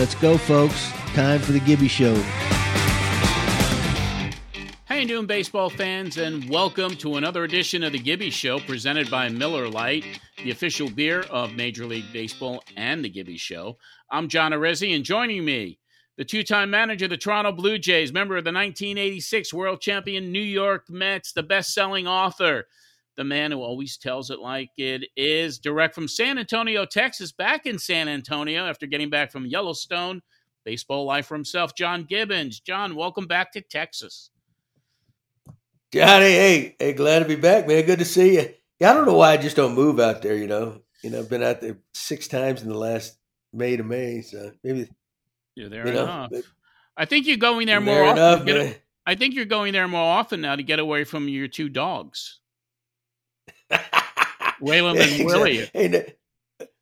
Let's go, folks. Time for the Gibby Show. How you doing, baseball fans? And welcome to another edition of the Gibby Show, presented by Miller Lite, the official beer of Major League Baseball and the Gibby Show. I'm John Arezzi, and joining me, the two-time manager of the Toronto Blue Jays, member of the 1986 World Champion New York Mets, the best-selling author, the man who always tells it like it is, direct from San Antonio, Texas, back in San Antonio after getting back from Yellowstone. Baseball life for himself, John Gibbons. John, welcome back to Texas. Johnny, hey, hey, glad to be back, man. Good to see you. Yeah, I don't know why I just don't move out there. You know, you know, I've been out there six times in the last May to May, so maybe you're there you know, enough. I think you're going there more there often. Enough, I think you're going there more often now to get away from your two dogs. Waylon and Willie. Hey,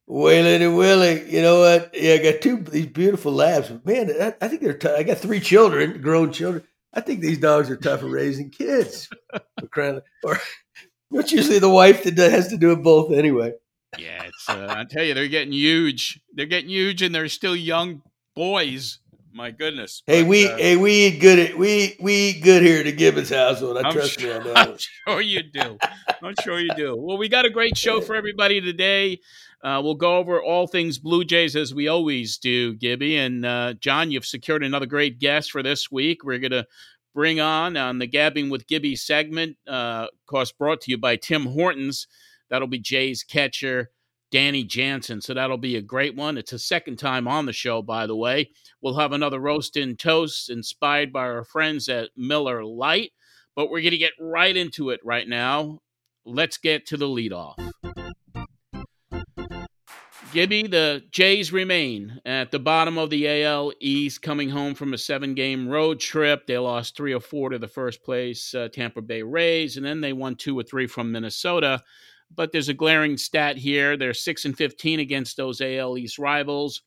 Waylon and Willie. You know what? Yeah, I got two these beautiful labs. Man, I, I think they're. T- I got three children, grown children. I think these dogs are tough for raising kids. or it's usually the wife that has to do it both anyway. Yeah, it's. Uh, I tell you, they're getting huge. They're getting huge, and they're still young boys. My goodness. Hey, but, we uh, hey we eat good. At, we we eat good here at the Gibbons household. I I'm trust sure, you on that. I'm sure you do. I'm sure you do. Well, we got a great show for everybody today. Uh, we'll go over all things Blue Jays as we always do, Gibby. And uh, John, you've secured another great guest for this week. We're going to bring on on the Gabbing with Gibby segment, uh, of course, brought to you by Tim Hortons. That'll be Jays catcher Danny Jansen. So that'll be a great one. It's a second time on the show, by the way. We'll have another roast and toast inspired by our friends at Miller Lite. But we're going to get right into it right now. Let's get to the leadoff. Gibby, the Jays remain at the bottom of the AL East, coming home from a seven game road trip. They lost three or four to the first place uh, Tampa Bay Rays, and then they won two or three from Minnesota. But there's a glaring stat here. They're 6 and 15 against those AL East rivals.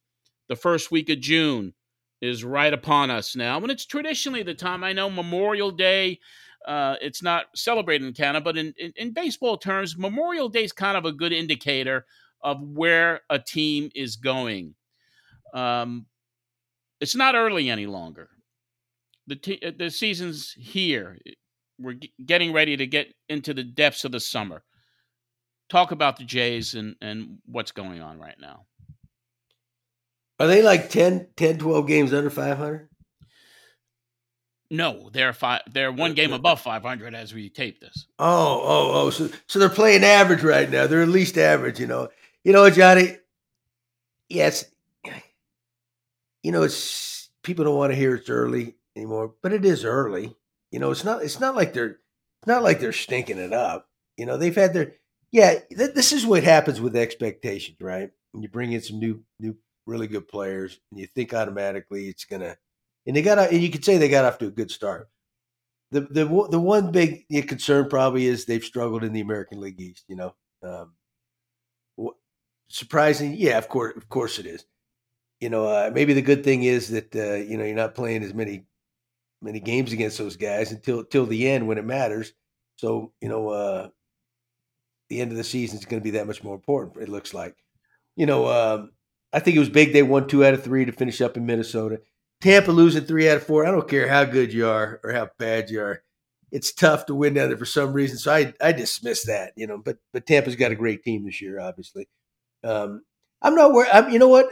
The first week of June is right upon us now. And it's traditionally the time I know Memorial Day. Uh, it's not celebrated in Canada, but in, in, in baseball terms, Memorial Day is kind of a good indicator of where a team is going. Um, it's not early any longer. The t- the season's here. We're g- getting ready to get into the depths of the summer. Talk about the Jays and, and what's going on right now. Are they like 10, 10 12 games under 500? No, they're five. They're one game above 500 as we tape this. Oh, oh, oh! So, so they're playing average right now. They're at least average. You know, you know, Johnny. Yes, you know, it's people don't want to hear it's early anymore, but it is early. You know, it's not. It's not like they're. It's not like they're stinking it up. You know, they've had their. Yeah, th- this is what happens with expectations, right? When you bring in some new, new, really good players, and you think automatically it's gonna. And they got, and you could say they got off to a good start. The the the one big concern probably is they've struggled in the American League East. You know, um, surprising? Yeah, of course, of course it is. You know, uh, maybe the good thing is that uh, you know you're not playing as many many games against those guys until until the end when it matters. So you know, uh, the end of the season is going to be that much more important. It looks like. You know, um, I think it was big. They won two out of three to finish up in Minnesota. Tampa losing three out of four. I don't care how good you are or how bad you are. It's tough to win down there for some reason. So I I dismiss that. You know, but but Tampa's got a great team this year, obviously. Um, I'm not worried. I'm, you know what?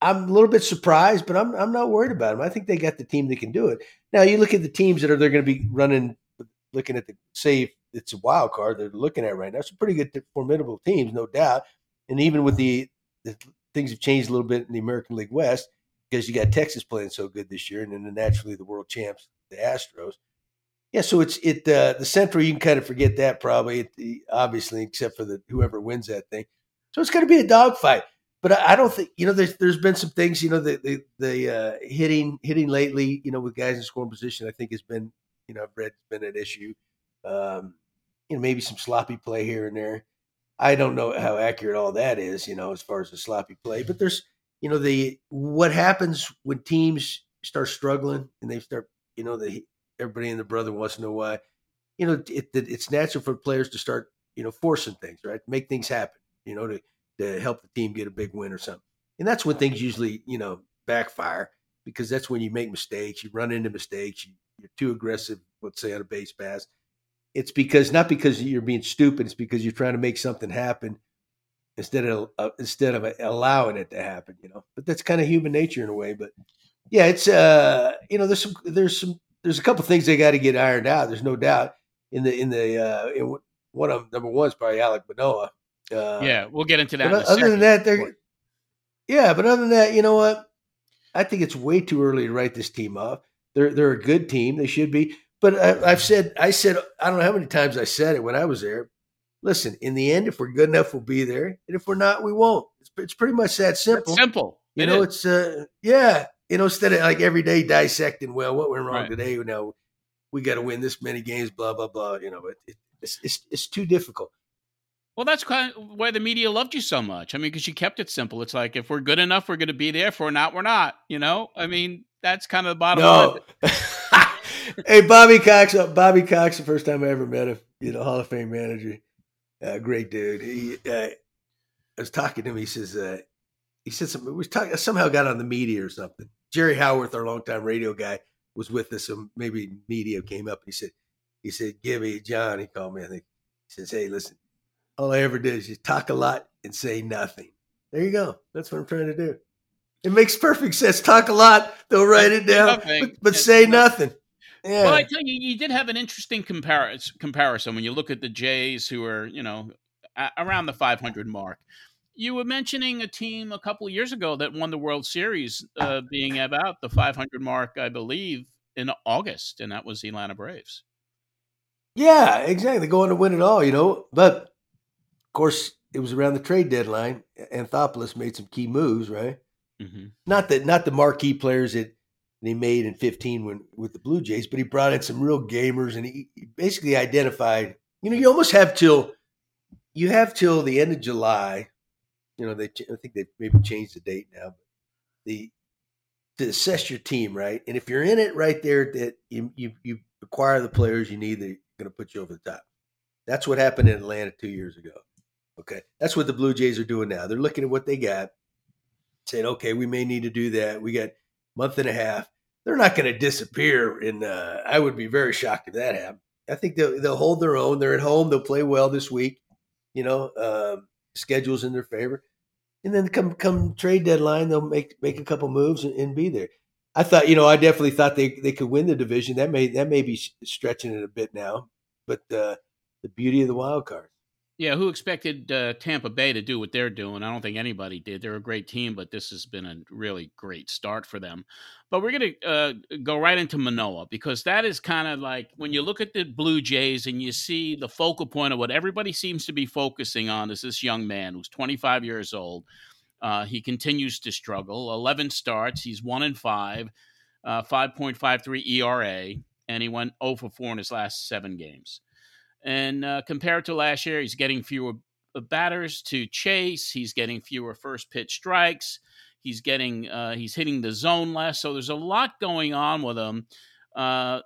I'm a little bit surprised, but I'm I'm not worried about them. I think they got the team that can do it. Now you look at the teams that are they're going to be running, looking at the say it's a wild card they're looking at right now. Some pretty good, formidable teams, no doubt. And even with the, the things have changed a little bit in the American League West because you got Texas playing so good this year, and then naturally the world champs, the Astros. Yeah, so it's it uh, the Central. You can kind of forget that probably, obviously, except for the whoever wins that thing. So it's going to be a dogfight. But I, I, don't think you know. There's there's been some things you know the the, the uh, hitting hitting lately. You know, with guys in scoring position, I think has been you know read been an issue. Um, you know, maybe some sloppy play here and there. I don't know how accurate all that is. You know, as far as the sloppy play, but there's you know the what happens when teams start struggling and they start you know the everybody and the brother wants to know why. You know, it, it, it's natural for players to start you know forcing things, right? Make things happen you know, to to help the team get a big win or something. And that's when things usually, you know, backfire because that's when you make mistakes. You run into mistakes. You, you're too aggressive. Let's say on a base pass. It's because not because you're being stupid. It's because you're trying to make something happen instead of uh, instead of allowing it to happen. You know, but that's kind of human nature in a way. But yeah, it's uh, you know, there's some there's some there's a couple things they got to get ironed out. There's no doubt in the in the uh, in one of them, number one is probably Alek Manoah Uh, yeah, we'll get into that. In other than that, they're yeah, but other than that, you know what? I think it's way too early to write this team off. They're they're a good team. They should be. But I, have said I said I don't know how many times I said it when I was there. Listen, in the end, if we're good enough, we'll be there, and if we're not, we won't. It's, it's pretty much that simple. That's simple. You it know, is. it's uh, yeah. You know, instead of like every day dissecting, well, what went wrong right. today? You know, we got to win this many games, blah blah blah. You know, it, it, it's, it's it's too difficult. Well, that's kind of why the media loved you so much. I mean, because you kept it simple. It's like if we're good enough, we're going to be there. If we're not, we're not. You know, I mean, that's kind of the bottom no. line. hey, Bobby Cox. Uh, Bobby Cox. The first time I ever met him, you know, Hall of Fame manager, uh, great dude. He, uh, I was talking to him. He says, uh, he said something. We talking somehow got on the media or something. Jerry Howarth, our longtime radio guy, was with us. And maybe media came up. He said, he said, "Gibby, John." He called me. I think he says, "Hey, listen." all I ever did is just talk a lot and say nothing. There you go. That's what I'm trying to do. It makes perfect sense. Talk a lot, they'll write it down, but, but say nothing. Yeah. Well, I tell you, you did have an interesting comparison. Comparison when you look at the Jays, who are you know around the 500 mark. You were mentioning a team a couple of years ago that won the World Series, uh, being about the 500 mark, I believe, in August, and that was the Atlanta Braves. Yeah, exactly. Going to win it all, you know. But of course, it was around the trade deadline. Anthopoulos made some key moves, right? Mm-hmm. Not that not the marquee players that he made in 15 when with the Blue Jays, but he brought in some real gamers and he, he basically identified. You know, you almost have till you have till the end of July. You know, they I think they maybe changed the date now, but the to assess your team, right? And if you're in it right there, that you you, you acquire the players you need that are going to put you over the top. That's what happened in Atlanta two years ago. Okay. That's what the Blue Jays are doing now. They're looking at what they got, saying, okay, we may need to do that. We got month and a half. They're not going to disappear. And uh, I would be very shocked if that happened. I think they'll, they'll hold their own. They're at home. They'll play well this week. You know, um, schedules in their favor. And then come come trade deadline, they'll make make a couple moves and, and be there. I thought, you know, I definitely thought they, they could win the division. That may that may be stretching it a bit now, but uh, the beauty of the wild card. Yeah, who expected uh, Tampa Bay to do what they're doing? I don't think anybody did. They're a great team, but this has been a really great start for them. But we're going to uh, go right into Manoah because that is kind of like when you look at the Blue Jays and you see the focal point of what everybody seems to be focusing on is this young man who's 25 years old. Uh, he continues to struggle. 11 starts. He's one and five, uh, 5.53 ERA, and he went 0 for 4 in his last seven games. And uh, compared to last year, he's getting fewer batters to chase. He's getting fewer first pitch strikes. He's getting uh, he's hitting the zone less. So there's a lot going on with him. Uh,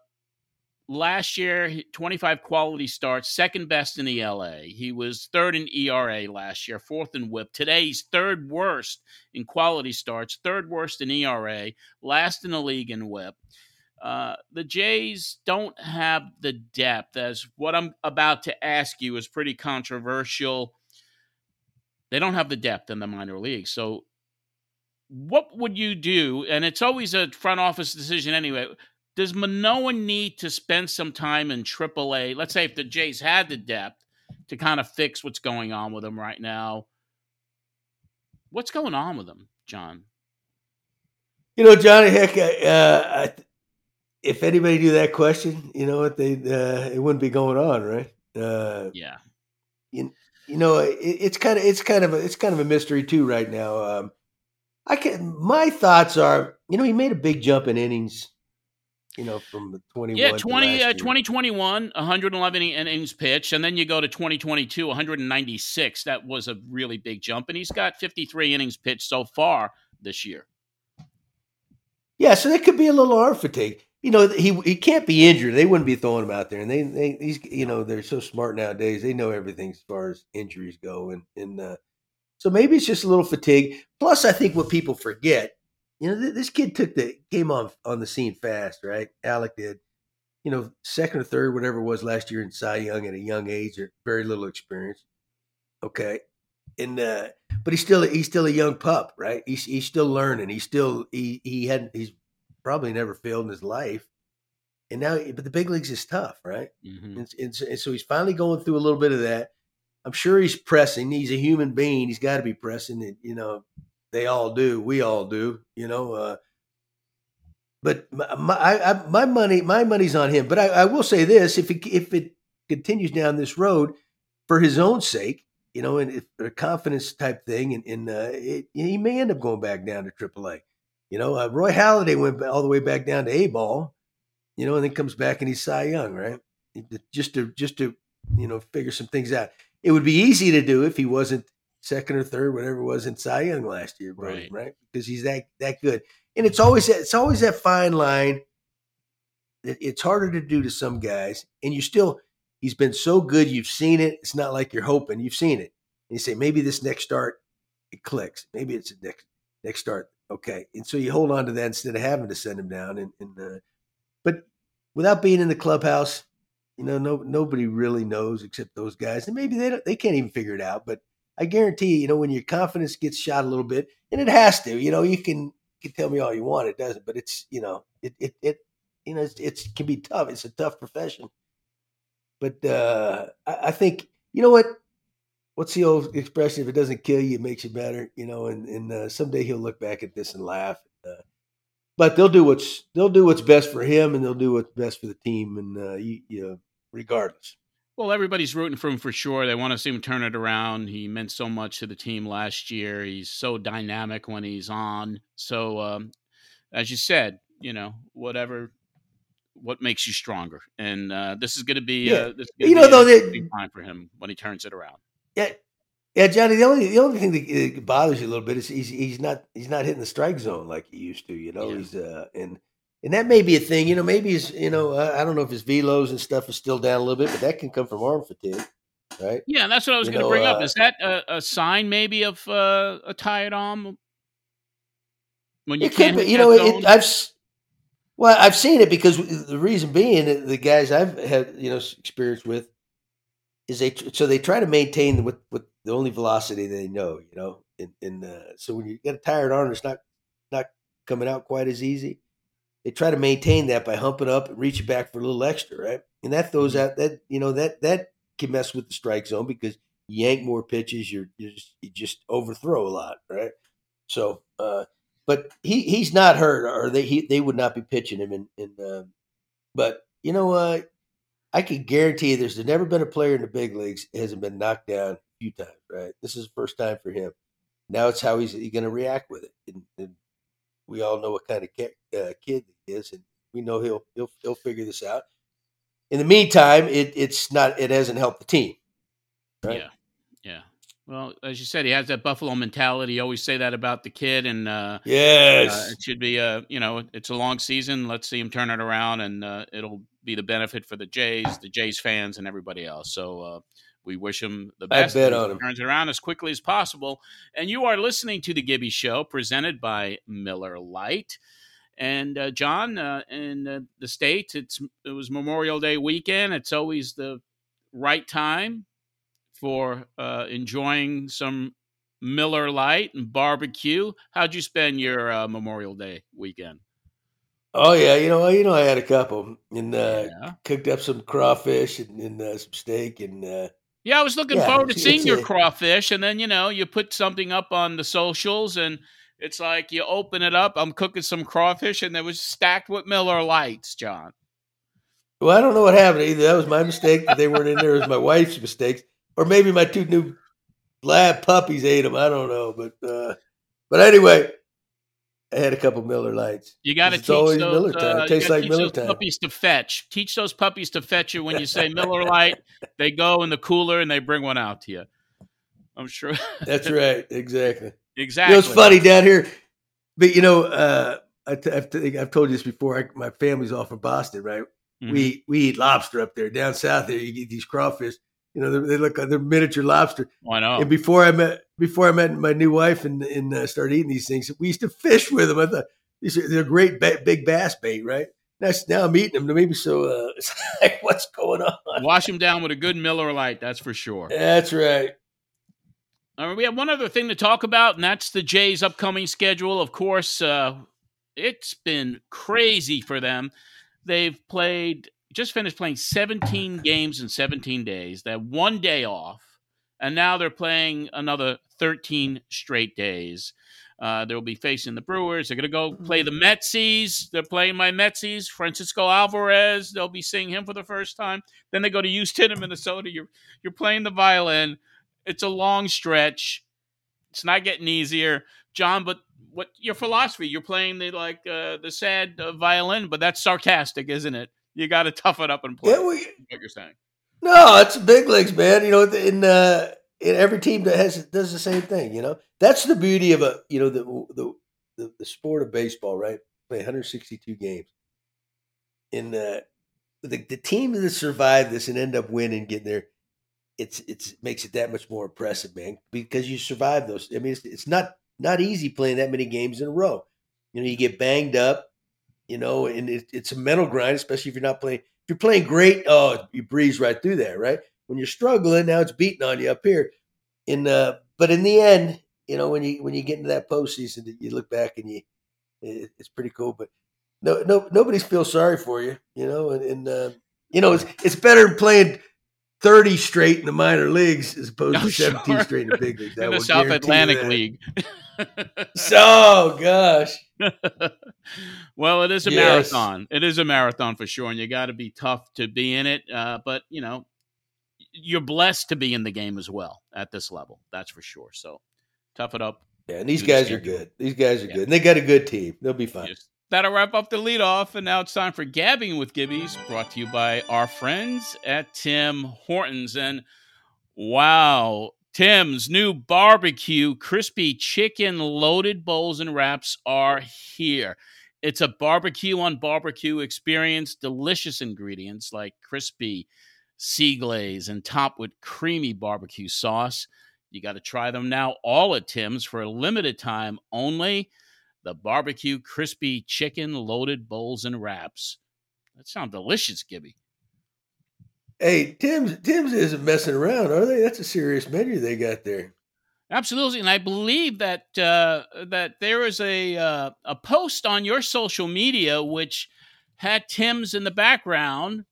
last year, 25 quality starts, second best in the LA. He was third in ERA last year, fourth in WHIP. Today, he's third worst in quality starts, third worst in ERA, last in the league in WHIP. Uh, the Jays don't have the depth, as what I'm about to ask you is pretty controversial. They don't have the depth in the minor leagues. So, what would you do? And it's always a front office decision anyway. Does Manoah need to spend some time in AAA? Let's say if the Jays had the depth to kind of fix what's going on with them right now. What's going on with them, John? You know, Johnny, heck, uh, if anybody knew that question, you know what they uh, it wouldn't be going on, right? Uh, yeah. You, you know, it, it's kind of it's kind of a, it's kind of a mystery too right now. Um, I can my thoughts are, you know, he made a big jump in innings. You know, from the 21 yeah, 20, uh, 2021, 111 innings pitched, and then you go to 2022, 196. That was a really big jump, and he's got 53 innings pitched so far this year. Yeah, so there could be a little arm fatigue you know he he can't be injured. They wouldn't be throwing him out there, and they they these you know they're so smart nowadays. They know everything as far as injuries go, and and uh, so maybe it's just a little fatigue. Plus, I think what people forget you know, th- this kid took the came on on the scene fast, right? Alek did. You know, second or third, whatever it was last year in Cy Young at a young age or very little experience. Okay, and uh, but he's still he's still a young pup, right? He's he's still learning. He's still he he had he's probably never failed in his life, and now but the big leagues is tough, right? Mhm. And, and, so, and so he's finally going through a little bit of that. I'm sure he's pressing. He's a human being. He's got to be pressing. And, you know, they all do. We all do. You know. Uh, but my my, I, my money my money's on him. But I, I will say this: if it if it continues down this road, for his own sake, you know, and if, a confidence type thing, and, and uh, it, he may end up going back down to AAA. You know, uh, Roy Halladay went all the way back down to A ball, you know, and then comes back and he's Cy Young, right? Just to just to you know figure some things out. It would be easy to do if he wasn't second or third, whatever it was in Cy Young last year, bro, Right. right? Because he's that that good, and it's always that, it's always that fine line. That it's harder to do to some guys, and you still he's been so good. You've seen it. It's not like you're hoping. You've seen it, and you say maybe this next start it clicks. Maybe it's a next next start. Okay, and so you hold on to that instead of having to send him down. And, and uh, but without being in the clubhouse, you know, no nobody really knows except those guys, and maybe they don't, they can't even figure it out. But I guarantee you, you know, when your confidence gets shot a little bit, and it has to, you know, you can you can tell me all you want, it doesn't, but it's you know, it it it you know, it's, it's can be tough. It's a tough profession. But uh, I, I think you know what. What's the old expression? If it doesn't kill you, it makes you better. You know, and and uh, someday he'll look back at this and laugh. Uh, but they'll do what's they'll do what's best for him, and they'll do what's best for the team, and uh, you, you know, regardless. Well, everybody's rooting for him for sure. They want to see him turn it around. He meant so much to the team last year. He's so dynamic when he's on. So, um, as you said, you know, whatever, what makes you stronger, and uh, this is going to be, Yeah. uh, this is gonna You know, though, that- time for him when he turns it around. Yeah, yeah, Johnny. The only the only thing that bothers you a little bit is he's he's not he's not hitting the strike zone like he used to. You know, Yeah. he's uh and and that may be a thing. You know, maybe his you know uh, I don't know if his velos and stuff is still down a little bit, but that can come from arm fatigue, right? Yeah, that's what I was going to bring up. uh, Is that a, a sign maybe of uh, a tired arm? When you it can't be. hit You know, it, I've well, I've seen it because the reason being the guys I've had you know experience with is they so they try to maintain with with the only velocity they know. You know, and, and uh, so when you get a tired arm, it's not not coming out quite as easy. They try to maintain that by humping up and reaching back for a little extra, right? And that throws out that you know that that can mess with the strike zone because you yank more pitches, you're you just you just overthrow a lot, right? So, uh, but he he's not hurt, or they he, they would not be pitching him. In, in uh, but you know what? I can guarantee you there's never been a player in the big leagues hasn't been knocked down a few times. Right? This is the first time for him. Now it's how he's he going to react with it, and, and we all know what kind of kid, uh, kid he is, and we know he'll he'll he'll figure this out. In the meantime, it it's not it hasn't helped the team. Right? Yeah, yeah. Well, as you said, he has that Buffalo mentality. You always say that about the kid, and uh, Yes. uh, it should be a you know it's a long season. Let's see him turn it around, and uh, it'll be the benefit for the Jays, the Jays fans, and everybody else. So uh, we wish him the I best. bet and he on him. Turns it around as quickly as possible. And you are listening to the Gibby Show, presented by Miller Lite. And uh, John, uh, in uh, the states, it's it was Memorial Day weekend. It's always the right time for uh, enjoying some Miller Lite and barbecue. How'd you spend your uh, Memorial Day weekend? Oh yeah, you know, you know, I had a couple and uh, yeah. cooked up some crawfish and, and uh, some steak and uh, Yeah, I was looking Yeah, forward to it's- seeing it's your a- crawfish, and then you know you put something up on the socials, and it's like you open it up. I'm cooking some crawfish, and it was stacked with Miller Lights, John. well, I don't know what happened. Either that was my mistake that they weren't in there. It was my wife's mistake, or maybe my two new lab puppies ate them. I don't know, but uh, but anyway, I had a couple Miller Lights. You got to teach always those. Miller time. uh, It tastes like teach Miller time. puppies to fetch. Teach those puppies to fetch you when you say Miller Light. They go in the cooler and they bring one out to you. I'm sure. That's right, exactly. exactly. It was funny down here, but you know, uh, I t- I've, t- I've told you this before. I, my family's all from Boston, right? Mhm. We we eat lobster up there. Down south there, you get these crawfish. You know, they, they look like they're miniature lobster. I know. And before I met before I met my new wife and and uh, started eating these things, we used to fish with them. I thought these are they're great ba- big bass bait, right? Now, now I'm eating them. Maybe so. Uh, it's like, what's going on? Wash them down with a good Miller Lite. That's for sure. That's right. All right, we have one other thing to talk about, and that's the Jays' upcoming schedule. Of course, uh, it's been crazy for them. They've played, just finished playing 17 games in 17 days. They have one day off, and now they're playing another 13 straight days. Uh, they'll be facing the Brewers. They're going to go play the Metsies. They're playing my Metsies. Francisco Alvarez. They'll be seeing him for the first time. Then they go to Houston and Minnesota. You're you're playing the violin. It's a long stretch. It's not getting easier, John. But what your philosophy? You're playing the like uh, the sad uh, violin, but that's sarcastic, isn't it? You got to tough it up and play. Yeah, we, what you're saying? No, it's big leagues, man. You know, in uh, in every team that has does the same thing. You know, that's the beauty of a you know the the the, the sport of baseball, right? Play 162 games. In uh, the the team that survived this and end up winning, getting there, it's it's makes it that much more impressive, man. Because you survive those. I mean, it's, it's not not easy playing that many games in a row. You know, you get banged up. You know, and it, it's a mental grind, especially if you're not playing. If you're playing great, oh, you breeze right through that, right? When you're struggling, now it's beating on you up here. In uh, but in the end, you know, when you when you get into that postseason, you look back and you, it, it's pretty cool. But no, no, nobody feels sorry for you, you know, and, and uh, you know, it's it's better playing 30 straight in the minor leagues as opposed Oh, to 17 sure. straight in the big leagues. That in the South Atlantic. League. So, gosh. well, it is a Yes. marathon. It is a marathon for sure, and you got to be tough to be in it. Uh, but you know, you're blessed to be in the game as well at this level. That's for sure. So tough it up. Yeah, and these guys are good. These guys are Yeah. good. And they got a good team. They'll be fine. Yes. That'll wrap up the leadoff, and now it's time for gabbing with Gibbies, brought to you by our friends at Tim Hortons. And wow, Tim's new barbecue crispy chicken loaded bowls and wraps are here. It's a barbecue on barbecue experience, delicious ingredients like crispy sea glaze and topped with creamy barbecue sauce. You got to try them now all at Tim's for a limited time only the barbecue crispy chicken loaded bowls and wraps. That sounds delicious, Gibby. Hey, Tim's Tim's isn't messing around, are they? That's a serious menu they got there. Absolutely, and I believe that uh, that there was a uh, a post on your social media which had Tim's in the background,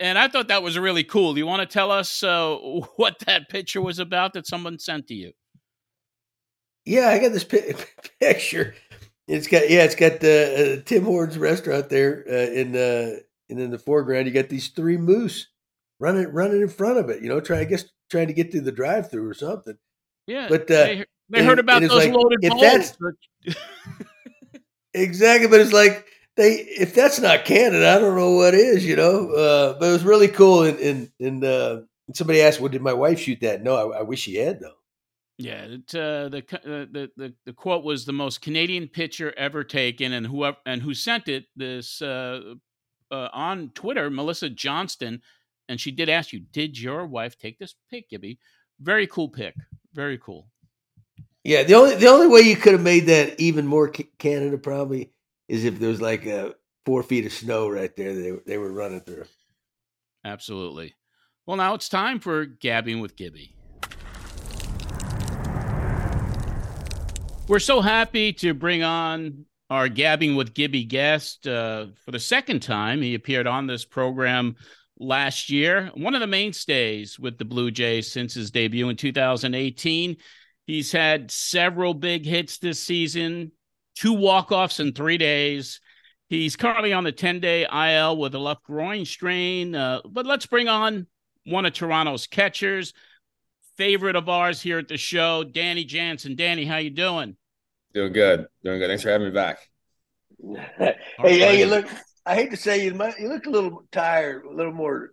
and I thought that was really cool. You want to tell us uh, what that picture was about that someone sent to you? Yeah, I got this pi- picture. It's got yeah, it's got the uh, Tim Hortons restaurant there uh, in uh, and in the foreground you got these three moose running running in front of it. You know, trying I guess trying to get through the drive through or something. Yeah, But, uh, they, they and- heard about those like, loaded if that's- Exactly, but it's like they if that's not Canada, I don't know what is. You know, uh, but it was really cool. And and, and uh, somebody asked, "Well, did my wife shoot that?" No, I, I wish she had though. Yeah, it, uh, the, uh, the the the quote was the most Canadian picture ever taken, and whoever and who sent it this uh, uh, on Twitter, Melissa Johnston, and she did ask you, did your wife take this pic, Gibby? Very cool pic, very cool. Yeah, the only the only way you could have made that even more ca- Canada probably is if there was like uh, four feet of snow right there. They they were running through. Absolutely. Well, now it's time for gabbing with Gibby. We're so happy to bring on our Gabbing with Gibby guest uh, for the second time. He appeared on this program last year, one of the mainstays with the Blue Jays since his debut in 2018. He's had several big hits this season, two walk-offs in three days. He's currently on the 10-day IL with a left groin strain. Uh, but let's bring on one of Toronto's catchers, favorite of ours here at the show, Danny Jansen. Danny, how you doing? Doing good. Doing good. Thanks for having me back. hey, hey, you look. I hate to say you, might, you look a little tired, a little more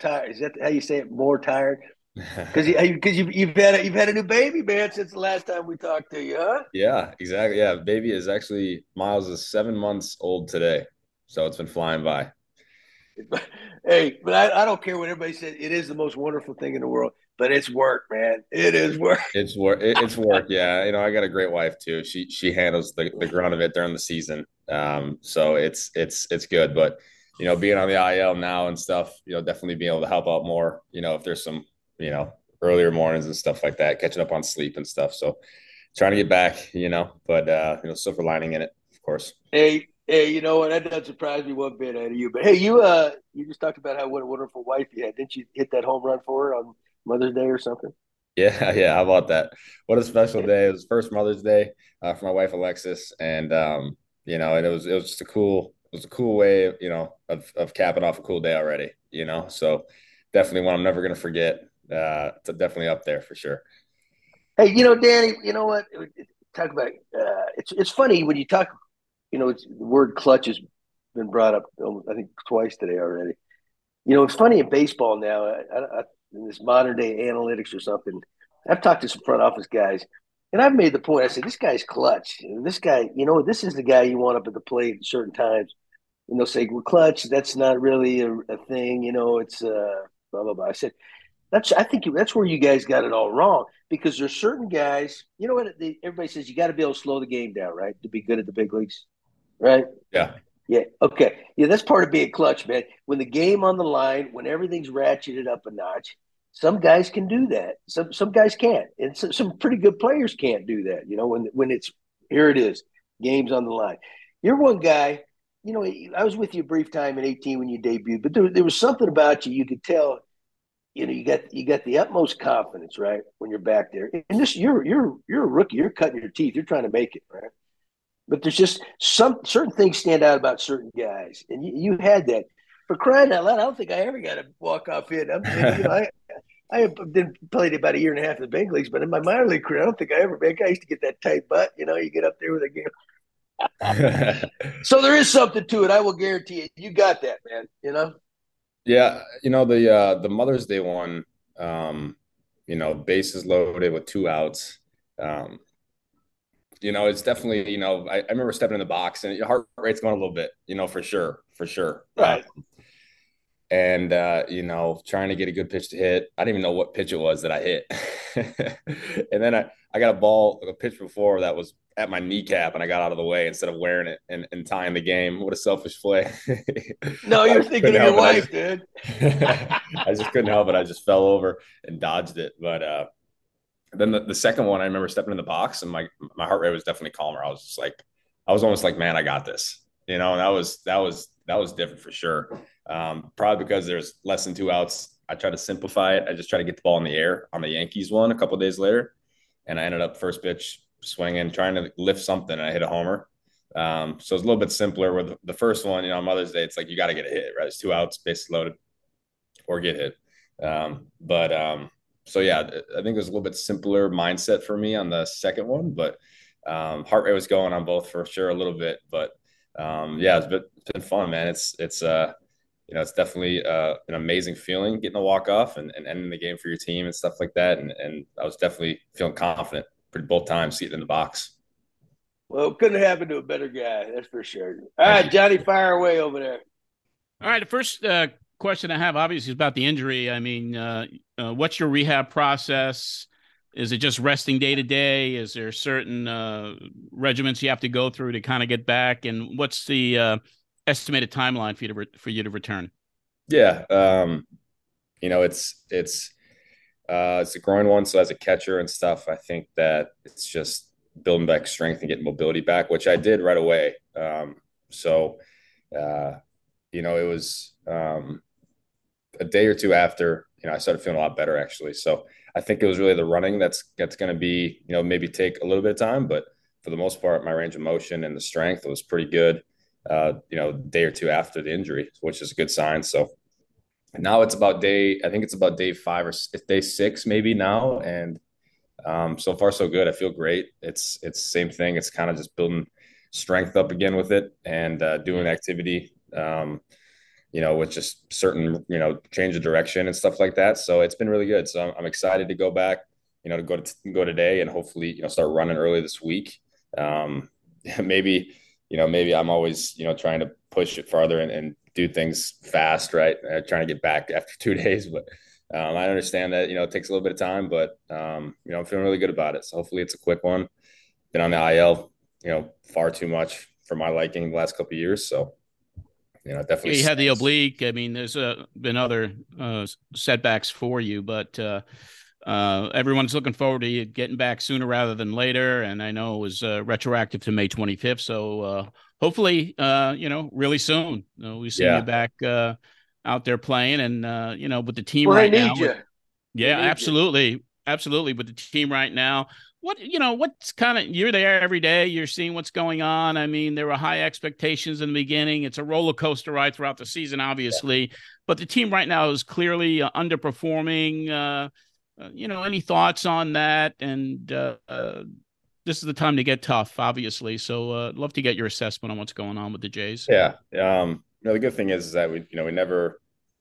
tired. Is that how you say it? More tired because you, because you've you've had a, you've had a new baby, man, since the last time we talked to you, huh? yeah, exactly. Yeah, baby is actually Miles is seven months old today, so it's been flying by. hey, but I, I don't care what everybody says. It is the most wonderful thing in the world. but it's work, man. It is work. It's work. It's work. Yeah, you know, I got a great wife too. She she handles the, the grunt of it during the season. Um, so it's it's it's good. But you know, being on the IL now and stuff, you know, definitely being able to help out more. You know, if there's some, you know, earlier mornings and stuff like that, catching up on sleep and stuff. So trying to get back, you know, but uh, you know, silver lining in it, of course. Hey, hey, you know what? That doesn't surprise me one bit out of you. But hey, you uh, you just talked about how what a wonderful wife you had. Didn't you hit that home run for her on Mother's Day or something? Yeah, yeah. How about that? What a special day! It was first Mother's Day uh, for my wife Alexis, and um, you know, and it was it was just a cool it was a cool way, you know, of of capping off a cool day already. You know, so definitely one I'm never gonna forget. Uh, it's definitely up there for sure. Hey, you know, Danny, you know what? Talk about uh, it's it's funny when you talk. You know, the word clutch has been brought up. I think twice today already. You know, it's funny in baseball now. I, I, in this modern day analytics or something. I've talked to some front office guys, and I've made the point. I said, "This guy's clutch. This guy, you know, this is the guy you want up at the plate at certain times." And they'll say, "Well, clutch. That's not really a, a thing. You know, it's uh, blah blah blah." I said, "That's. I think that's where you guys got it all wrong because there's certain guys. You know what? Everybody says you got to be able to slow the game down, right, to be good at the big leagues, right? Yeah." Yeah. Okay. Yeah, that's part of being clutch, man. When the game on the line, when everything's ratcheted up a notch, some guys can do that. Some some guys can't, and some, some pretty good players can't do that. You know, when when it's here, it is games on the line. You're one guy. You know, I was with you a brief time in 18 when you debuted, but there, there was something about you you could tell. You know, you got you got the utmost confidence, right, when you're back there. And this, you're you're you're a rookie. You're cutting your teeth. You're trying to make it, right? But there's just some certain things stand out about certain guys, and you, you had that. For crying out loud, I don't think I ever got to walk off in. I'm, you know, I, I did played about a year and a half in the big leagues, but in my minor league career, I don't think I ever. I used to get that tight butt. You know, you get up there with a game. so there is something to it. I will guarantee it. You got that, man. You know. Yeah, you know the uh, the Mother's Day one. Um, you know, bases loaded with two outs. Um, you know, it's definitely, you know, I, I, remember stepping in the box and your heart rate's going a little bit, you know, for sure, for sure. Right. Um, and uh, you know, trying to get a good pitch to hit. I didn't even know what pitch it was that I hit. and then I, I got a ball, a pitch before that was at my kneecap and I got out of the way instead of wearing it and, and tying the game. What a selfish play. no, you're thinking of your wife, dude. I just couldn't help it. I just fell over and dodged it. But uh, then the, the second one, I remember stepping in the box and my my heart rate was definitely calmer. I was just like, I was almost like, man, I got this. You know, and that was that was that was different for sure. Um, probably because there's less than two outs. I try to simplify it. I just try to get the ball in the air on the Yankees one a couple days later, and I ended up first pitch swinging, trying to lift something, and I hit a homer. Um, so it's a little bit simpler. With the, first one, you know, on Mother's Day, it's like you got to get a hit, right? It's two outs, base loaded, or get hit. Um, but um, so yeah, I think it was a little bit simpler mindset for me on the second one, but um, heart rate was going on both for sure a little bit. But um, yeah, it's been, it's been fun, man. It's it's uh you know it's definitely uh, an amazing feeling getting a walk off and, and ending the game for your team and stuff like that. And and I was definitely feeling confident pretty both times seated in the box. Well, couldn't happen to a better guy, that's for sure. All right, Johnny, fire away over there. All right, the first uh, question I have obviously is about the injury. I mean, uh, uh, what's your rehab process? Is it just resting day to day? Is there certain uh, regiments you have to go through to kind of get back? And what's the uh, estimated timeline for you to re- for you to return? Yeah, um, you know, it's it's uh, it's a groin one. So as a catcher and stuff, I think that it's just building back strength and getting mobility back, which I did right away. Um, so, uh, you know, it was um, a day or two after, you know, I started feeling a lot better actually. So I think it was really the running that's that's going to be, you know, maybe take a little bit of time, but for the most part, my range of motion and the strength was pretty good. Uh, you know, day or two after the injury, which is a good sign. So now it's about day, I think it's about day five or day six maybe now, and um, so far so good. I feel great. It's it's same thing. It's kind of just building strength up again with it and uh, doing activity. Um, you know, with just certain, you know, change of direction and stuff like that. So it's been really good. So I'm, I'm excited to go back, you know, to go to go today and hopefully, you know, start running early this week. Um, maybe, you know, maybe I'm always, you know, trying to push it farther and, and do things fast, right? Uh, trying to get back after two days, but um, I understand that you know it takes a little bit of time, but um, you know I'm feeling really good about it. So hopefully it's a quick one. Been on the IL, you know, far too much for my liking the last couple of years. So you know, definitely. Yeah, you had the oblique. I mean, there's uh, been other uh, setbacks for you, but uh, uh, everyone's looking forward to getting back sooner rather than later. And I know it was uh, retroactive to May 25th, so uh, hopefully, uh, you know, really soon we see yeah. you back uh, out there playing, and uh, you know, with the team well, right now. With, yeah, absolutely, you. absolutely. With the team right now, what you know, what's kind of you're there every day. You're seeing what's going on. I mean, there were high expectations in the beginning. It's a roller coaster ride throughout the season, obviously, yeah. but the team right now is clearly uh, underperforming. Uh, you know, any thoughts on that? And uh, uh, this is the time to get tough, obviously. So, uh, love to get your assessment on what's going on with the Jays. Yeah. Um, you know, the good thing is, is that we, you know, we never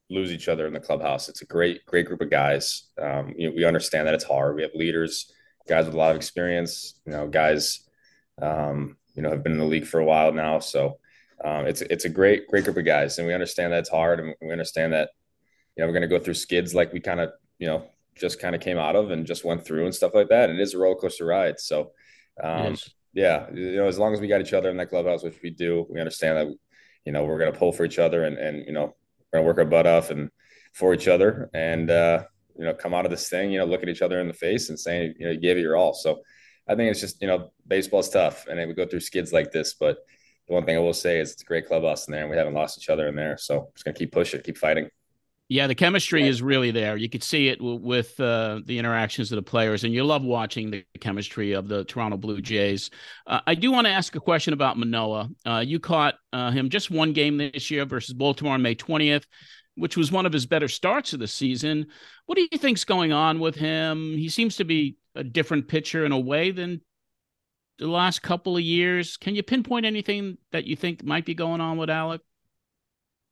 lose each other in the clubhouse. It's a great, great group of guys. Um, you know, we understand that it's hard. We have leaders, guys with a lot of experience. You know, guys, um, you know, have been in the league for a while now. So um, it's it's a great, great group of guys, and we understand that it's hard, and we understand that you know we're going to go through skids like we kind of you know just kind of came out of and just went through and stuff like that. And it is a roller coaster ride. So, um, yes. yeah, you know, as long as we got each other in that clubhouse, which we do, we understand that, you know, we're going to pull for each other and, and, you know, we're going to work our butt off and for each other and, uh, you know, come out of this thing, you know, look at each other in the face and saying, you know, you gave it your all. So I think it's just, you know, baseball's tough and we go through skids like this, but the one thing I will say is it's a great clubhouse in there and we haven't lost each other in there. So just going to keep pushing, keep fighting. Yeah, the chemistry yeah. is really there. You could see it w- with uh, the interactions of the players, and you love watching the chemistry of the Toronto Blue Jays. Uh, I do want to ask a question about Manoah. Uh, you caught uh, him just one game this year versus Baltimore on May 20th, which was one of his better starts of the season. What do you think's going on with him? He seems to be a different pitcher in a way than the last couple of years. Can you pinpoint anything that you think might be going on with Alek?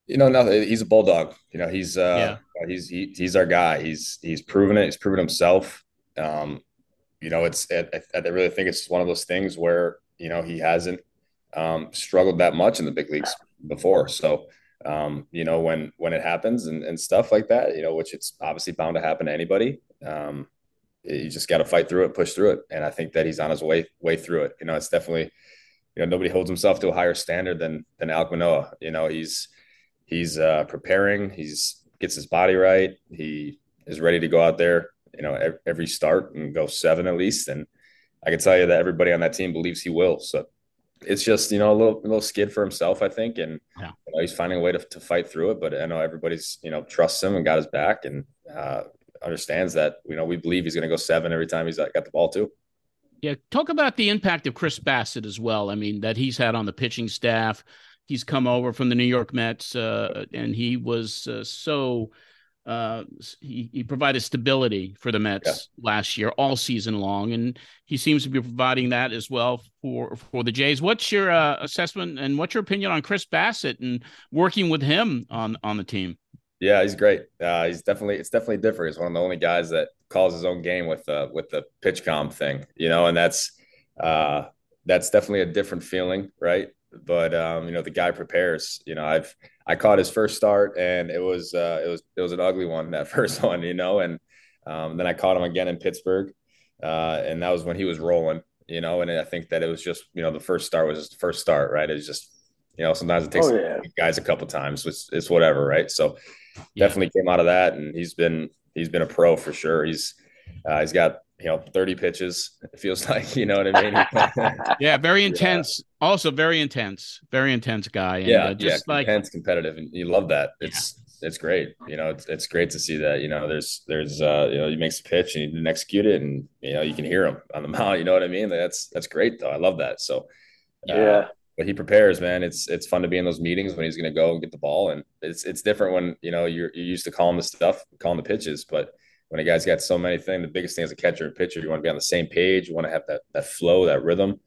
You know, nothing. He's a bulldog. You know, he's uh, yeah. he's he, he's our guy. He's he's proven it. He's proven himself. Um, you know, it's I, I really think it's one of those things where you know he hasn't um, struggled that much in the big leagues before. So, um, you know, when when it happens and, and stuff like that, you know, which it's obviously bound to happen to anybody. Um, you just got to fight through it, push through it, and I think that he's on his way way through it. You know, it's definitely you know nobody holds himself to a higher standard than than Alek Manoah. You know, he's he's uh, preparing. He's gets his body right. He is ready to go out there, you know, every start and go seven at least. And I can tell you that everybody on that team believes he will. So it's just you know a little a little skid for himself, I think, and yeah. you know, he's finding a way to, to fight through it. But I know everybody's you know trusts him and got his back and uh, understands that you know we believe he's going to go seven every time he's got the ball too. Yeah, talk about the impact of Chris Bassitt as well. I mean that he's had on the pitching staff he's come over from the New York Mets, uh, and he was uh, so uh, he, he provided stability for the Mets yeah. last year, all season long, and he seems to be providing that as well for for the Jays. What's your uh, assessment and what's your opinion on Chris Bassitt and working with him on on the team? Yeah, he's great. Uh, he's definitely it's definitely different. He's one of the only guys that calls his own game with uh, with the PitchCom thing, you know, and that's uh, that's definitely a different feeling, right? But um, you know the guy prepares. You know, I've I caught his first start and it was uh, it was it was an ugly one that first one, you know, and um, then I caught him again in Pittsburgh, uh, and that was when he was rolling, you know, and I think that it was just you know the first start was just the first start, right? It's just you know sometimes it takes oh, yeah. guys a couple times, it's, it's whatever, right? So yeah. definitely came out of that, and he's been he's been a pro for sure. He's uh, he's got you know 30 pitches it feels like you know what i mean? Yeah very intense. Yeah. also very intense very intense guy and, yeah uh, just yeah, like intense competitive and you love that. It's yeah. it's great you know it's, it's great to see that you know there's there's uh you know he makes a pitch and he didn't execute it and you know you can hear him on the mound you know what i mean? That's that's great though. I love that. So uh, yeah. but he prepares man. It's it's fun to be in those meetings when he's going to go and get the ball and it's it's different when you know you're you're used to calling the stuff calling the pitches but when a guy's got so many things, the biggest thing as a catcher and pitcher, you want to be on the same page. You want to have that that flow, that rhythm,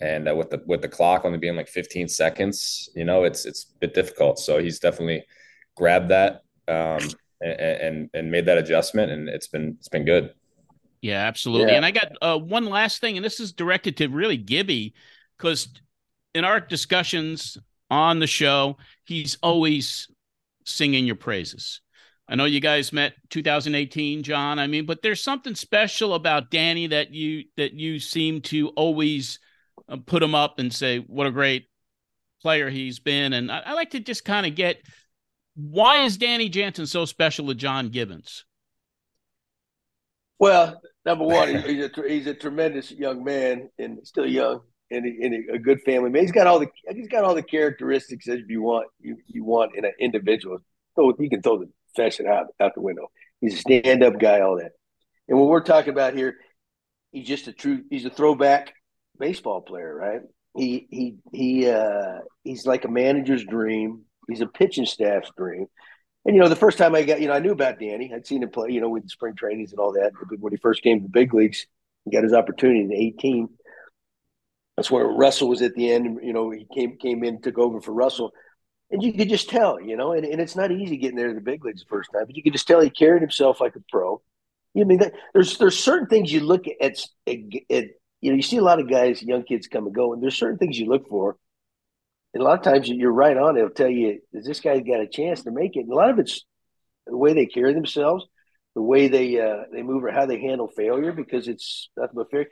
and uh, with the with the clock only being like 15 seconds, you know, it's it's a bit difficult. So he's definitely grabbed that um, and, and and made that adjustment, and it's been it's been good. Yeah, absolutely. Yeah. And I got uh, one last thing, and this is directed to really Gibby, because in our discussions on the show, he's always singing your praises. I know you guys met 2018, John. I mean, but there's something special about Danny that you that you seem to always uh, put him up and say what a great player he's been. And I, I like to just kind of get why is Danny Jansen so special to John Gibbons? Well, number one, he's a he's a tremendous young man and still young and, a, a good family man. He's got all the he's got all the characteristics that you want you, you want in an individual. So he can throw the fashion out out the window. He's a stand up guy, all that. And what we're talking about here, he's just a true he's a throwback baseball player, right? He he he uh he's like a manager's dream. He's a pitching staff's dream. And you know, the first time I got, you know, I knew about Danny. I'd seen him play, you know, with the spring trainings and all that. But when he first came to the big leagues, he got his opportunity in 18. That's where Russell was at the end. You know, he came came in, took over for Russell, and you could just tell, you know, and, and it's not easy getting there to the big leagues the first time, but you could just tell he carried himself like a pro. You know, mean, that, there's there's certain things you look at, at, at, you know, you see a lot of guys, young kids come and go, and there's certain things you look for and a lot of times you're right on. It'll tell you, "Is this guy got a chance to make it?" And a lot of it's the way they carry themselves, the way they uh, they move, or how they handle failure, because it's nothing but fair.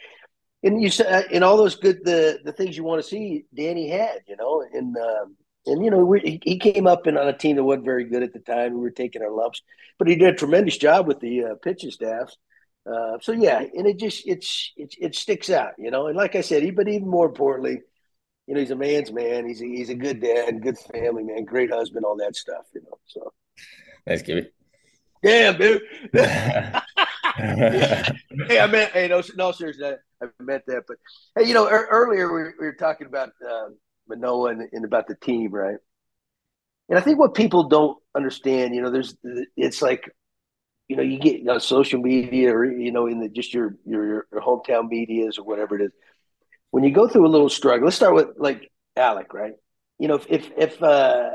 And you said, and all those good the the things you want to see, Danny had, you know, and um, and you know we, he came up in on a team that wasn't very good at the time. We were taking our lumps, but he did a tremendous job with the uh, pitching staffs. Uh, so yeah, and it just it's it, it sticks out, you know. And like I said, he, but even more importantly, you know, he's a man's man. He's a, he's a good dad, good family man, great husband, all that stuff. You know, so. Thanks, Gibby. Damn, dude. hey, I meant, hey, no, no, seriously, I, I meant that. But hey, you know, er, earlier we, we, were talking about uh, Manoah and, and about the team, right? And I think what people don't understand, you know, there's, it's like, you know, you get on social media or you know, in the just your your, your hometown medias or whatever it is when you go through a little struggle, let's start with like Alek, right? You know, if if, if uh,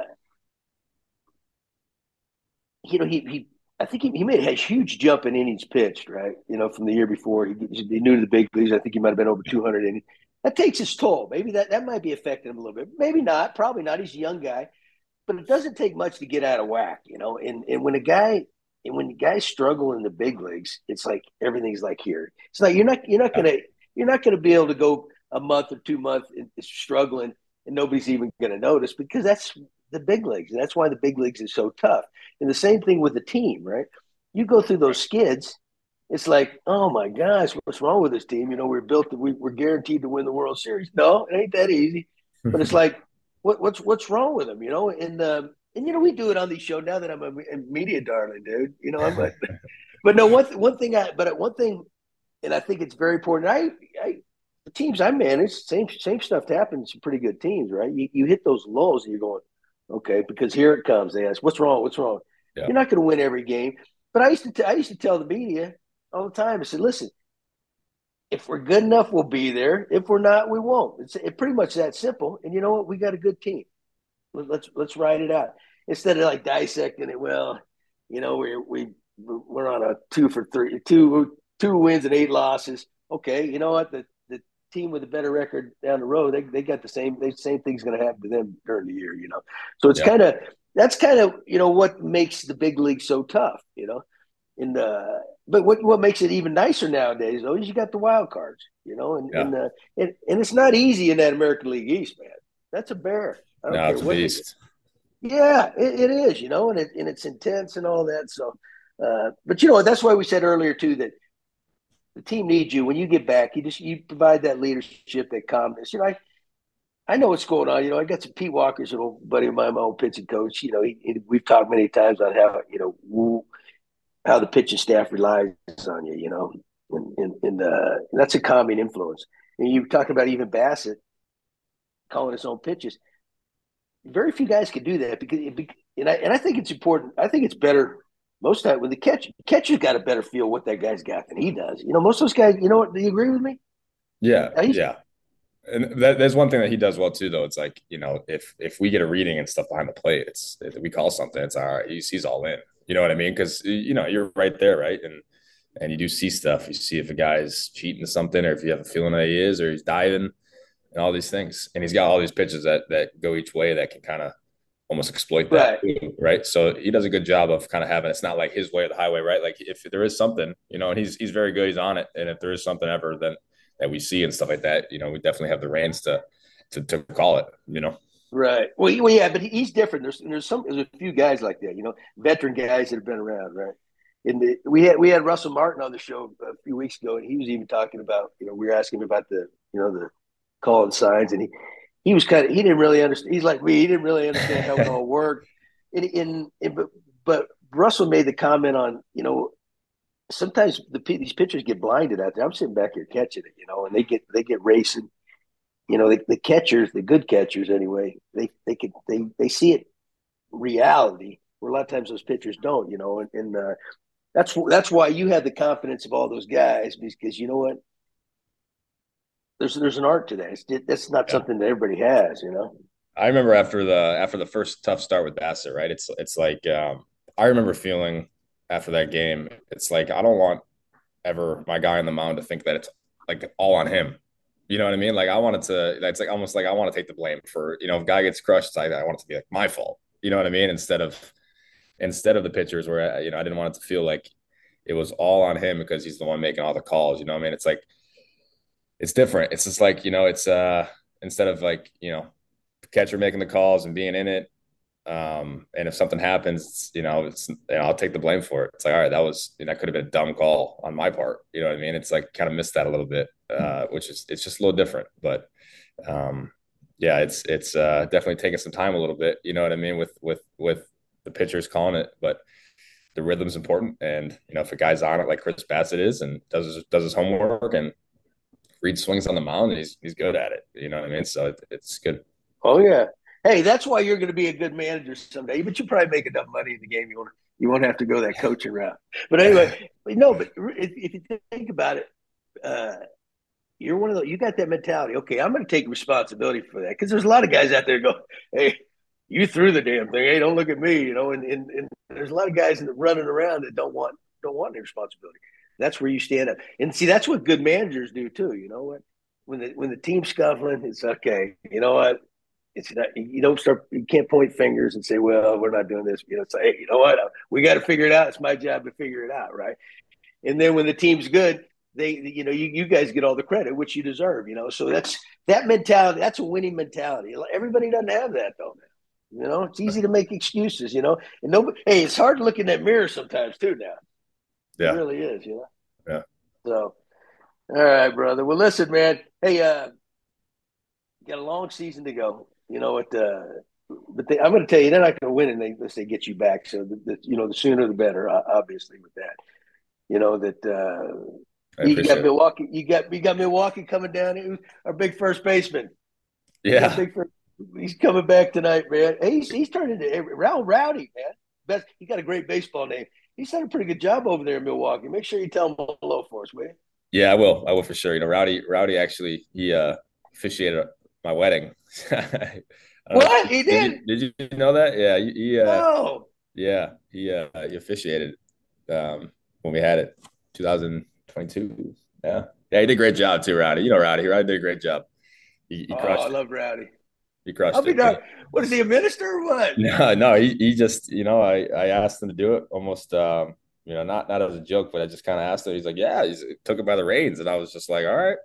you know he he I think he, he made a huge jump in innings pitched, right? You know, from the year before he, he knew to the big leagues. I think he might have been over 200 innings. That takes its toll. Maybe that that might be affecting him a little bit. Maybe not. Probably not. He's a young guy, but it doesn't take much to get out of whack, you know. And and when a guy and when guys struggle in the big leagues, it's like everything's like here. It's like you're not you're not gonna you're not gonna be able to go a month or two months struggling and nobody's even to notice because that's the big leagues. And that's why the big leagues is so tough. And the same thing with the team, right? You go through those skids, it's like, oh my gosh, what's wrong with this team? You know, we're built, to, we, we're guaranteed to win the World Series. No, it ain't that easy. But it's like, what, what's what's wrong with them? You know, and um, and you know, we do it on these shows now that I'm a, a media darling, dude. You know, I'm a, but no one one thing I but one thing, and I think it's very important. I I the teams I manage, same same stuff happens to pretty good teams, right? You, you hit those lows and you're going, okay, because here it comes. They ask, what's wrong? What's wrong? Yeah. You're not going to win every game. But I used to t- I used to tell the media all the time. I said, listen, if we're good enough, we'll be there. If we're not, we won't. It's it pretty much that simple. And you know what? We got a good team. Let's let's ride it out instead of like dissecting it. Well, you know, we we we're on a two for three, two two wins and eight losses. Okay, you know what? The the team with a better record down the road, they, they got the same the same thing's going to happen to them during the year, you know. So it's yeah. kind of that's kind of you know what makes the big league so tough, you know. And uh, but what what makes it even nicer nowadays though is you got the wild cards, you know, and yeah. and, uh, and and it's not easy in that American League East, man. That's a bear. No, it's a beast. Yeah, it, it is, you know, and it and it's intense and all that. So, uh, but you know, that's why we said earlier too that the team needs you when you get back. You just you provide that leadership, that calmness. You know, I I know what's going on. You know, I got some Pete Walker's little buddy of mine, my old pitching coach. You know, he, he, we've talked many times on how you know how the pitching staff relies on you. You know, and and, and, uh, that's a calming influence. And you talk about even Bassitt calling his own pitches. Very few guys can do that because, it, and I and I think it's important. I think it's better most time with the catcher, catcher's got a better feel what that guy's got than he does. You know, most of those guys, you know what, do you agree with me? Yeah. yeah. And that, there's one thing that he does well too, though. It's like, you know, if if we get a reading and stuff behind the plate, it's we call something, it's all right. He's, he's all in. You know what I mean? Because you know you're right there, right? And and you do see stuff. You see if a guy's cheating something, or if you have a feeling that he is, or he's diving, and all these things. And he's got all these pitches that that go each way that can kind of almost exploit that, Right. right? So he does a good job of kind of having. It's not like his way or the highway, right? Like if there is something, you know, and he's he's very good. He's on it, and if there is something ever then that we see and stuff like that, you know, we definitely have the reins to to, to call it. You know. Right. Well, well, yeah, but he- he's different. There's there's some there's a few guys like that, you know, veteran guys that have been around, right? And the, we had we had Russell Martin on the show a few weeks ago, and he was even talking about, you know, we were asking him about the, you know, the calling signs, and he he was kind of he didn't really understand. He's like me, he didn't really understand how it all worked. And in, in but but Russell made the comment on, you know, sometimes the these pitchers get blinded out there. I'm sitting back here catching it, you know, and they get they get racing. You know, the, the catchers, the good catchers anyway, they they can they they see it reality where a lot of times those pitchers don't. You know, and, and uh, that's that's why you have the confidence of all those guys because you know what. There's there's an art to that. It's, that's not Yeah. something that everybody has, you know. I remember after the after the first tough start with Bassitt, right? It's it's like um, I remember feeling after that game. It's like I don't want ever my guy on the mound to think that it's like all on him. You know what I mean? Like I wanted to. It's like almost like I want to take the blame for you know if guy gets crushed. Like, I want it to be like my fault. You know what I mean? Instead of instead of the pitchers where you know I didn't want it to feel like it was all on him because he's the one making all the calls. You know what I mean? It's like it's different. It's just like you know it's uh instead of like you know catcher making the calls and being in it. Um, and if something happens, you know, it's you know, I'll take the blame for it. It's like, all right, that was you know, that could have been a dumb call on my part. You know what I mean? It's like kind of missed that a little bit, uh, which is it's just a little different. But um, yeah, it's it's uh, definitely taking some time a little bit. You know what I mean with with with the pitchers calling it, but the rhythm's important. And you know, if a guy's on it like Chris Bassitt is and does his, does his homework and reads swings on the mound, he's he's good at it. You know what I mean? So it, it's good. Oh yeah. Hey, that's why you're going to be a good manager someday. But you probably make enough money in the game. You won't you won't have to go that coaching route. But anyway, no. But if, if you think about it, uh, you're one of those. You got that mentality. Okay, I'm going to take responsibility for that because there's a lot of guys out there go, hey. You threw the damn thing. Hey, don't look at me. You know, and, and, and there's a lot of guys running around that don't want don't want any responsibility. That's where you stand up. And see, that's what good managers do too. You know what? When the when the team's scuffling, it's okay. You know what? It's not. You don't start. You can't point fingers and say, "Well, we're not doing this." You know, say, "Hey, you know what? We got to figure it out. It's my job to figure it out, right?" And then when the team's good, they, you know, you, you guys get all the credit, which you deserve. You know, so that's that mentality. That's a winning mentality. Everybody doesn't have that though, man. You know, it's easy to make excuses. You know, and nobody. Hey, it's hard to look in that mirror sometimes too. Now, Yeah. it really is. You know. Yeah. So, all right, brother. Well, listen, man. Hey, uh, got a long season to go. You know what? Uh, but they, I'm going to tell you, they're not going to win unless they get you back. So, the, the, you know, the sooner the better. Obviously, with that, you know that uh, you got. Milwaukee. You got you got Milwaukee coming down. Our big first baseman. Yeah. big first, he's coming back tonight, man. He's he's turned into Raul Rowdy, man. Best. He got a great baseball name. He's done a pretty good job over there in Milwaukee. Make sure you tell him hello for us, will you? Yeah, I will. I will for sure. You know, Rowdy, Rowdy actually he uh officiated my wedding. Know- What? He Did you, did you know that? Yeah, he, he uh yeah, he uh he officiated um when we had it 2022. Yeah. Yeah, he did a great job too, Rowdy. You know Rowdy, Rowdy did a great job. He, he oh, I it. love Rowdy. He crushed I'll be it. What is he, a minister or what? No, no, he, he just, you know, I, I asked him to do it almost, um, you know, not, not as a joke, but I just kind of asked him. He's like, yeah, He took it by the reins. And I was just like, all right.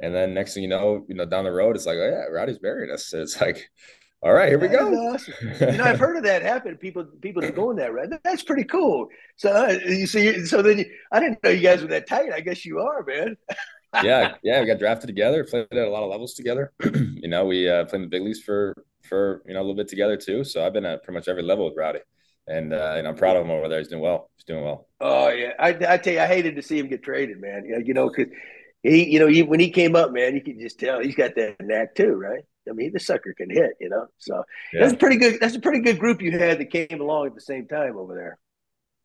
And then next thing you know, you know, down the road, it's like, oh yeah, Rowdy's marrying us. It's like, all right, here we go. awesome. You know, I've heard of that happen. People, people are going that route. That's pretty cool. So, uh, you see, so then you, I didn't know you guys were that tight. I guess you are, man. yeah, yeah, we got drafted together, played at a lot of levels together. you know, we uh, played in the big leagues for for you know a little bit together too. So I've been at pretty much every level with Rowdy, and uh, and I'm proud of him over there. He's doing well. He's doing well. Oh yeah, I, I tell you, I hated to see him get traded, man. You know, because he, you know, he, when he came up, man, you could just tell he's got that knack too, right? I mean, the sucker can hit, you know. So Yeah. that's a pretty good. That's a pretty good group you had that came along at the same time over there.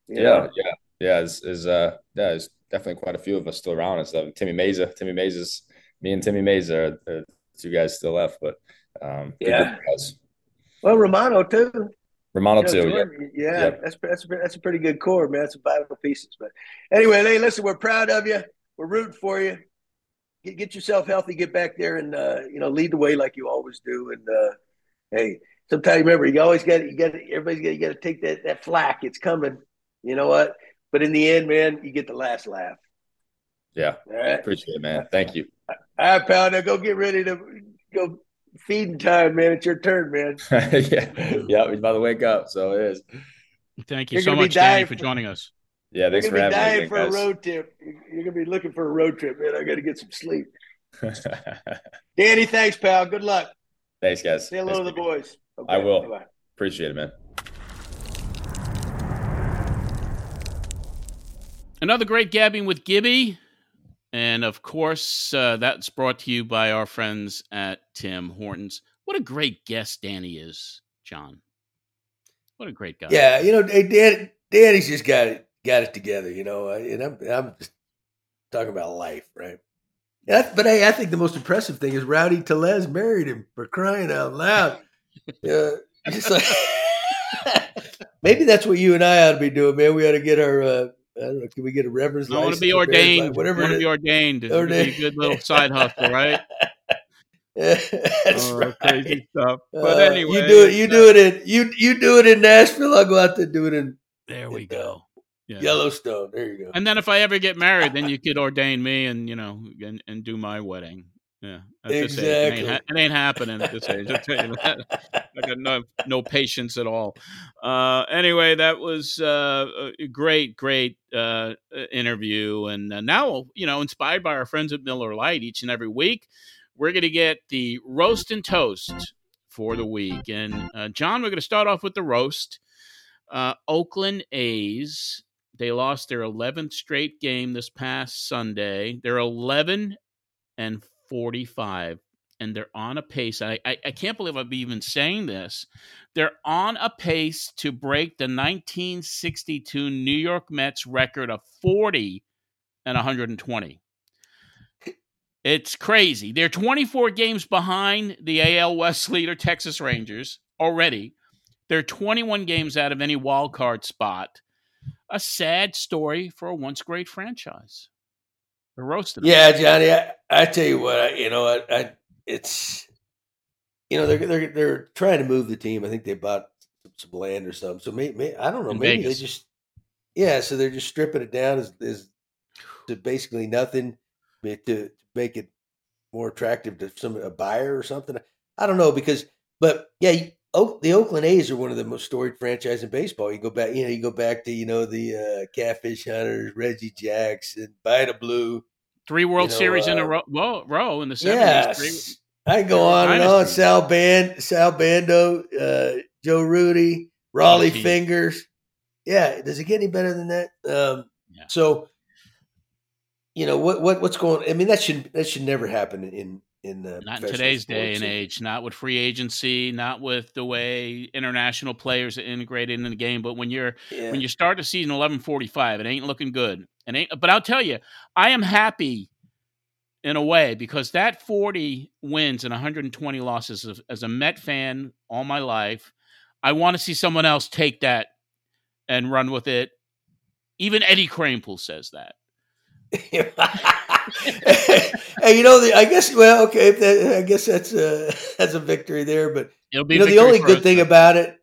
Yeah, know? yeah, yeah. Is is uh, yeah, there's definitely quite a few of us still around. It's uh, Timmy Mayza, Timmy Mayza's, me and Timmy Mayza are, are two guys still left, but um, Yeah. group of guys. Well, Romano too. Romano You know, too. Yeah, Jordan, yeah, Yep. that's that's that's a pretty good core, man. That's some vital pieces. But anyway, hey, listen, we're proud of you. We're rooting for you. Get, get yourself healthy. Get back there and uh, you know lead the way like you always do. And uh, hey, sometimes remember you always got you got everybody's got you got to take that that flack. It's coming. You know what? But in the end, man, you get the last laugh. Yeah, All right. appreciate it, man. Thank you. All right, pal. Now go get ready to go feeding time, man. It's your turn, man. yeah, yeah. He's about to wake up, so it is. Thank you You're so much, Danny, for for- joining us. Yeah, thanks You're for gonna be having dying me, for a road trip. You're gonna be looking for a road trip, man. I got to get some sleep. Danny, thanks, pal. Good luck. thanks, guys. Say hello Nice to the meeting you. boys. I will. Bye-bye. Appreciate it, man. Another great gabbing with Gibby. And of course, uh, that's brought to you by our friends at Tim Hortons. What a great guest Danny is, John. What a great guy. Yeah, you know, Dan, Danny's just got it got it together. You know, uh, and I'm I'm just talking about life, right? That's- but hey, I think the most impressive thing is Rowdy Tellez married him for crying out loud. Uh, just like maybe that's what you and I ought to be doing, man. We ought to get our. Uh, I don't know. Can we get a reverend's I want to be ordained. whatever. want to be ordained. It's gonna be a Ordained. good little side hustle, right? that's Oh, right. Crazy stuff. Uh, But anyway, you do it. You do it in you you do it in Nashville. I'll go out there and do it in There we in, go. Yeah. Yellowstone. There you go. And then if I ever get married, then you could ordain me and you know and, and do my wedding. Yeah, age. It, ain't, Exactly. ha- it ain't happening at this age. I'll tell you that. I got no no patience at all. Uh, anyway, that was uh, a great, great uh, interview, and uh, now you know, inspired by our friends at Miller Lite, each and every week, we're going to get the roast and toast for the week. And uh, John, we're going to start off with the roast. Uh, Oakland A's they lost their 11th straight game this past Sunday. They're 11 and 45, and they're on a pace. I, I, I can't believe I'm even saying this. They're on a pace to break the 1962 New York Mets record of 40 and 120. It's crazy. They're 24 games behind the AL West leader, Texas Rangers, already. They're 21 games out of any wild card spot a sad story for a once great franchise. They're roasting. Yeah, Johnny. I, I tell you what. I, you know, I, I it's you know they're they're they're trying to move the team. I think they bought some land or something. So maybe, I don't know. In maybe Vegas. they just yeah. So they're just stripping it down as, as to basically nothing to, to make it more attractive to some a buyer or something. I don't know because, but yeah, Oak, the Oakland A's are one of the most storied franchise in baseball. You go back, you know, you go back to you know the uh, Catfish Hunters, Reggie Jackson, Vida Blue. Three World know, Series in a uh, row, row, row in the 70s. Yes. I can go on and on. Sal Band, Sal Bando, uh, Joe Rudi, Rollie. Fingers. Yeah, does it get any better than that? Um, Yeah. So, you know what what what's going? I mean, that should that should never happen in in uh, Not in today's day and age, not with free agency, not with the way international players are integrated in the game. But when you're Yeah. when you start the season 11:45, it ain't looking good. It ain't. But I'll tell you, I am happy in a way because that 40 wins and 120 losses as, as a Met fan all my life, I want to see someone else take that and run with it. Even Eddie Kranepool says that. hey, you know, the, I guess. Well, okay, if that, I guess that's a that's a victory there. But you know, the only good us, thing but- about it,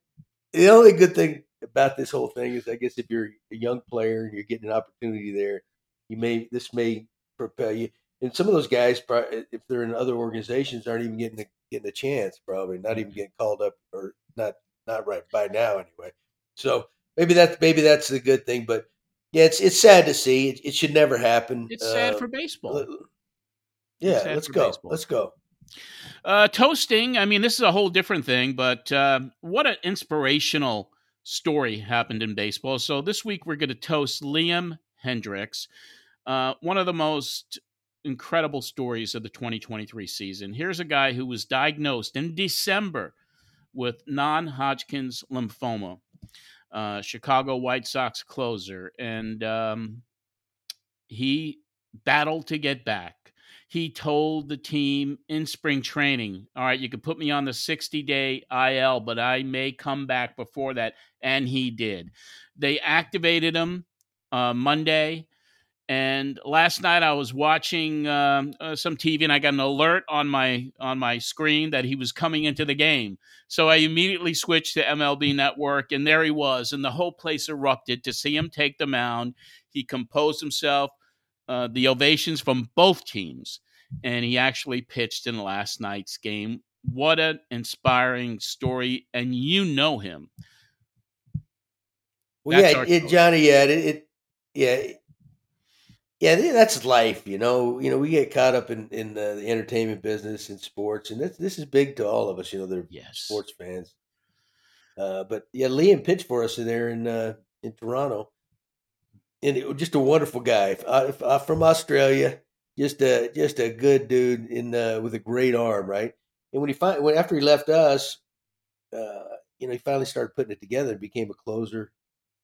the only good thing about this whole thing is, I guess, if you're a young player and you're getting an opportunity there, you may this may propel you. And some of those guys, if they're in other organizations, aren't even getting a, getting a chance. Probably not even getting called up, or not not right by now anyway. So maybe that's maybe that's the good thing. But yeah, it's it's sad to see. It, it should never happen. It's sad Uh, for baseball. Yeah, let's go. baseball. Let's go. Uh, toasting, I mean, this is a whole different thing, but uh, what an inspirational story happened in baseball. So this week we're going to toast Liam Hendriks, uh, one of the most incredible stories of the 2023 season. Here's a guy who was diagnosed in December with non Hodgkin's lymphoma, uh, Chicago White Sox closer, and um, he battled to get back he told the team in spring training, all right, you can put me on the 60 day IL, but I may come back before that. And he did. They activated him uh, Monday, And last night I was watching um, uh, some TV and I got an alert on my on my screen that he was coming into the game. So I immediately switched to MLB Network and there he was, and the whole place erupted to see him take the mound. He composed himself, uh, the ovations from both teams, and he actually pitched in last night's game. What an inspiring story, and you know him. Well, That's yeah, it, Johnny. Yeah, it, it yeah yeah, that's life, you know. You know, we get caught up in in the, entertainment business and sports, and this this is big to all of us. You know, they're yes. sports fans. Uh, but yeah, Liam pitched for us there in uh, in Toronto, and it, just a wonderful guy uh, uh, from Australia. Just a just a good dude in uh, with a great arm, right? And when he fin- when after he left us, uh, you know, he finally started putting it together and became a closer.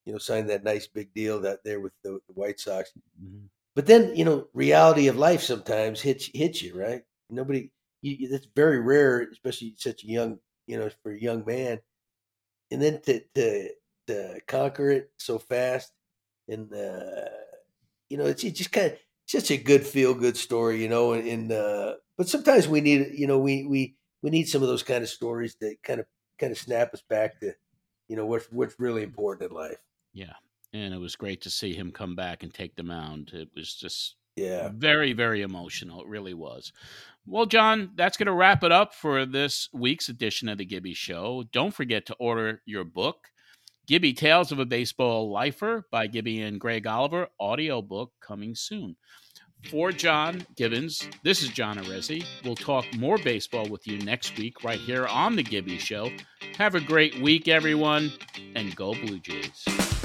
You know, signed that nice big deal that there with the, the White Sox. Mm-hmm but then, you know, reality of life sometimes hits hits you, right? Nobody, you, that's very rare, especially such a young, you know, for a young man. And then to to to conquer it so fast, and uh, you know, it's, it's just kind of such a good feel good story, you know. And, and uh, but sometimes we need, you know, we we we need some of those kind of stories that kind of kind of snap us back to, you know, what's what's really important in life. Yeah, and it was great to see him come back and take the mound. It was just yeah, very very emotional. It really was. Well, John, that's going to wrap it up for this week's edition of the Gibby Show. Don't forget to order your book, Gibby Tales of a Baseball Lifer by Gibby and Greg Oliver, audiobook coming soon. For John Gibbons, this is John Arezzi. We'll talk more baseball with you next week right here on The Gibby Show. Have a great week, everyone, and go Blue Jays.